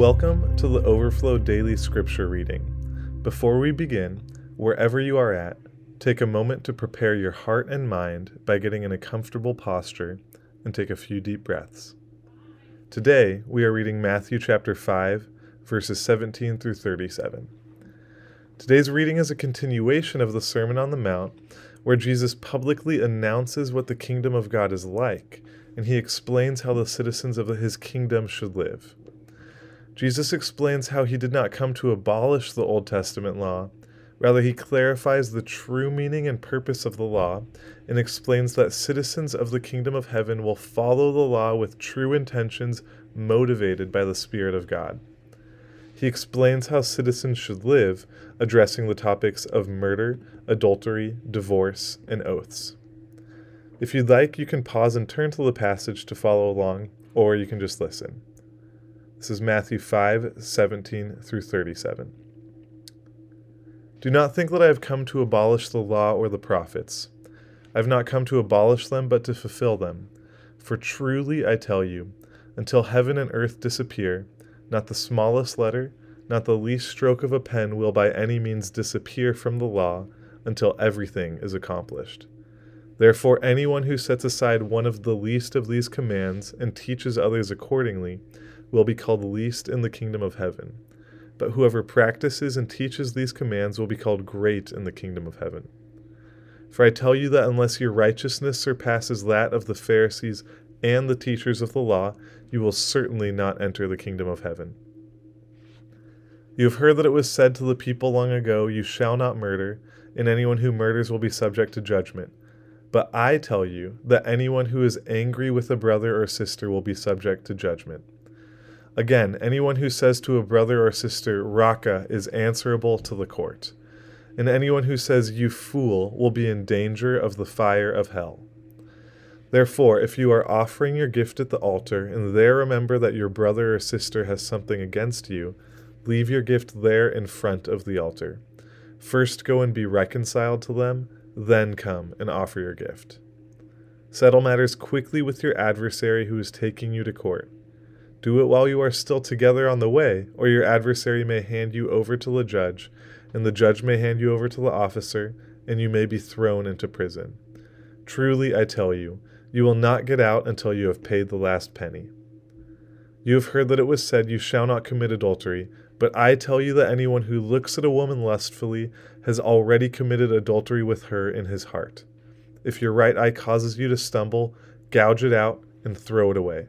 Welcome to the Overflow Daily Scripture Reading. Before we begin, wherever you are at, take a moment to prepare your heart and mind by getting in a comfortable posture and take a few deep breaths. Today, we are reading Matthew chapter 5, verses 17 through 37. Today's reading is a continuation of the Sermon on the Mount, where Jesus publicly announces what the kingdom of God is like, and he explains how the citizens of his kingdom should live. Jesus explains how he did not come to abolish the Old Testament law. Rather, he clarifies the true meaning and purpose of the law and explains that citizens of the kingdom of heaven will follow the law with true intentions motivated by the Spirit of God. He explains how citizens should live, addressing the topics of murder, adultery, divorce, and oaths. If you'd like, you can pause and turn to the passage to follow along, or you can just listen. This is Matthew 5 17 through 37. Do not think that I have come to abolish the law or the prophets. I have not come to abolish them, but to fulfill them. For truly I tell you, until heaven and earth disappear, not the smallest letter, not the least stroke of a pen will by any means disappear from the law until everything is accomplished. Therefore, anyone who sets aside one of the least of these commands and teaches others accordingly will be called least in the kingdom of heaven. But whoever practices and teaches these commands will be called great in the kingdom of heaven. For I tell you that unless your righteousness surpasses that of the Pharisees and the teachers of the law, you will certainly not enter the kingdom of heaven. You have heard that it was said to the people long ago, You shall not murder, and anyone who murders will be subject to judgment. But I tell you that anyone who is angry with a brother or sister will be subject to judgment. Again, anyone who says to a brother or sister, Raca, is answerable to the court. And anyone who says, You fool, will be in danger of the fire of hell. Therefore, if you are offering your gift at the altar, and there remember that your brother or sister has something against you, leave your gift there in front of the altar. First go and be reconciled to them, then come and offer your gift. Settle matters quickly with your adversary who is taking you to court. Do it while you are still together on the way, or your adversary may hand you over to the judge, and the judge may hand you over to the officer, and you may be thrown into prison. Truly, I tell you, you will not get out until you have paid the last penny. You have heard that it was said, You shall not commit adultery, but I tell you that anyone who looks at a woman lustfully has already committed adultery with her in his heart. If your right eye causes you to stumble, gouge it out and throw it away.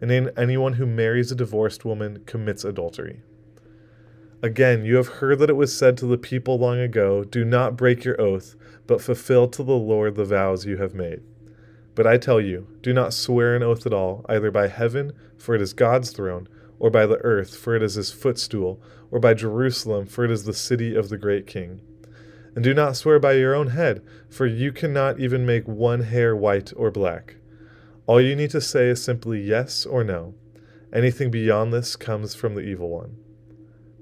and anyone who marries a divorced woman commits adultery. Again, you have heard that it was said to the people long ago, Do not break your oath, but fulfill to the Lord the vows you have made. But I tell you, do not swear an oath at all, either by heaven, for it is God's throne, or by the earth, for it is his footstool, or by Jerusalem, for it is the city of the great king. And do not swear by your own head, for you cannot even make one hair white or black. All you need to say is simply yes or no. Anything beyond this comes from the evil one.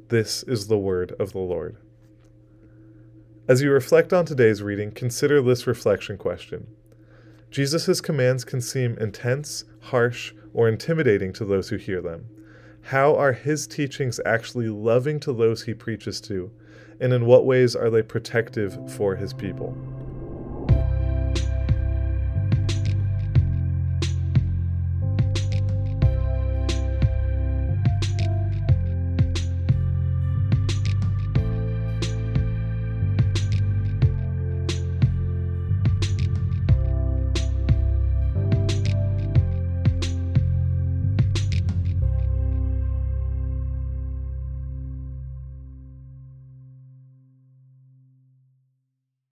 This is the word of the Lord. As you reflect on today's reading, consider this reflection question. Jesus' commands can seem intense, harsh, or intimidating to those who hear them. How are his teachings actually loving to those he preaches to, and in what ways are they protective for his people?